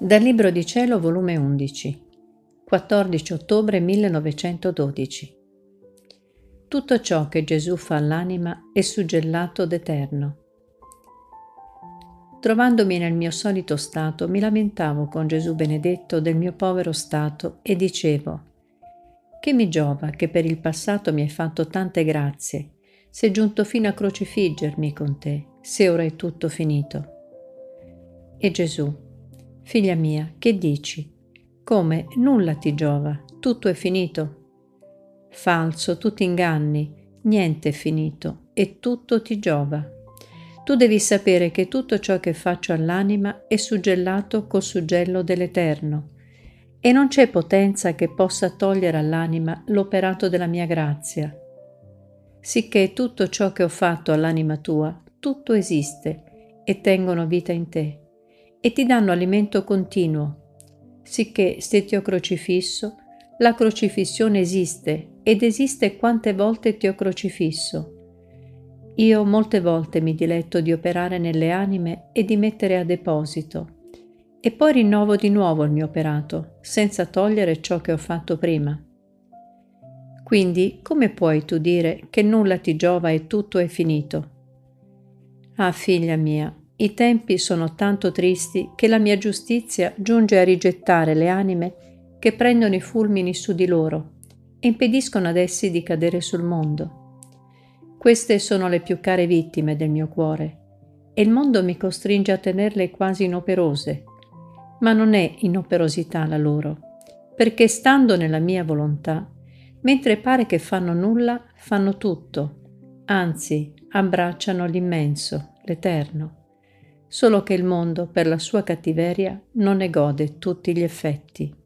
Dal Libro di Cielo, volume 11, 14 ottobre 1912. Tutto ciò che Gesù fa all'anima è suggellato d'eterno. Trovandomi nel mio solito stato, mi lamentavo con Gesù benedetto del mio povero stato e dicevo, che mi giova che per il passato mi hai fatto tante grazie, sei giunto fino a crocifiggermi con te, se ora è tutto finito. E Gesù, Figlia mia, che dici? Come nulla ti giova, tutto è finito. Falso, tu ti inganni, niente è finito e tutto ti giova. Tu devi sapere che tutto ciò che faccio all'anima è suggellato col suggello dell'Eterno e non c'è potenza che possa togliere all'anima l'operato della mia grazia. Sicché tutto ciò che ho fatto all'anima tua, tutto esiste e tengono vita in te e ti danno alimento continuo, sicché se ti ho crocifisso, la crocifissione esiste ed esiste quante volte ti ho crocifisso. Io molte volte mi diletto di operare nelle anime e di mettere a deposito, e poi rinnovo di nuovo il mio operato, senza togliere ciò che ho fatto prima. Quindi come puoi tu dire che nulla ti giova e tutto è finito? Ah, figlia mia, i tempi sono tanto tristi che la mia giustizia giunge a rigettare le anime che prendono i fulmini su di loro e impediscono ad essi di cadere sul mondo. Queste sono le più care vittime del mio cuore e il mondo mi costringe a tenerle quasi inoperose, ma non è inoperosità la loro, perché stando nella mia volontà, mentre pare che fanno nulla, fanno tutto, anzi abbracciano l'immenso, l'eterno solo che il mondo per la sua cattiveria non ne gode tutti gli effetti.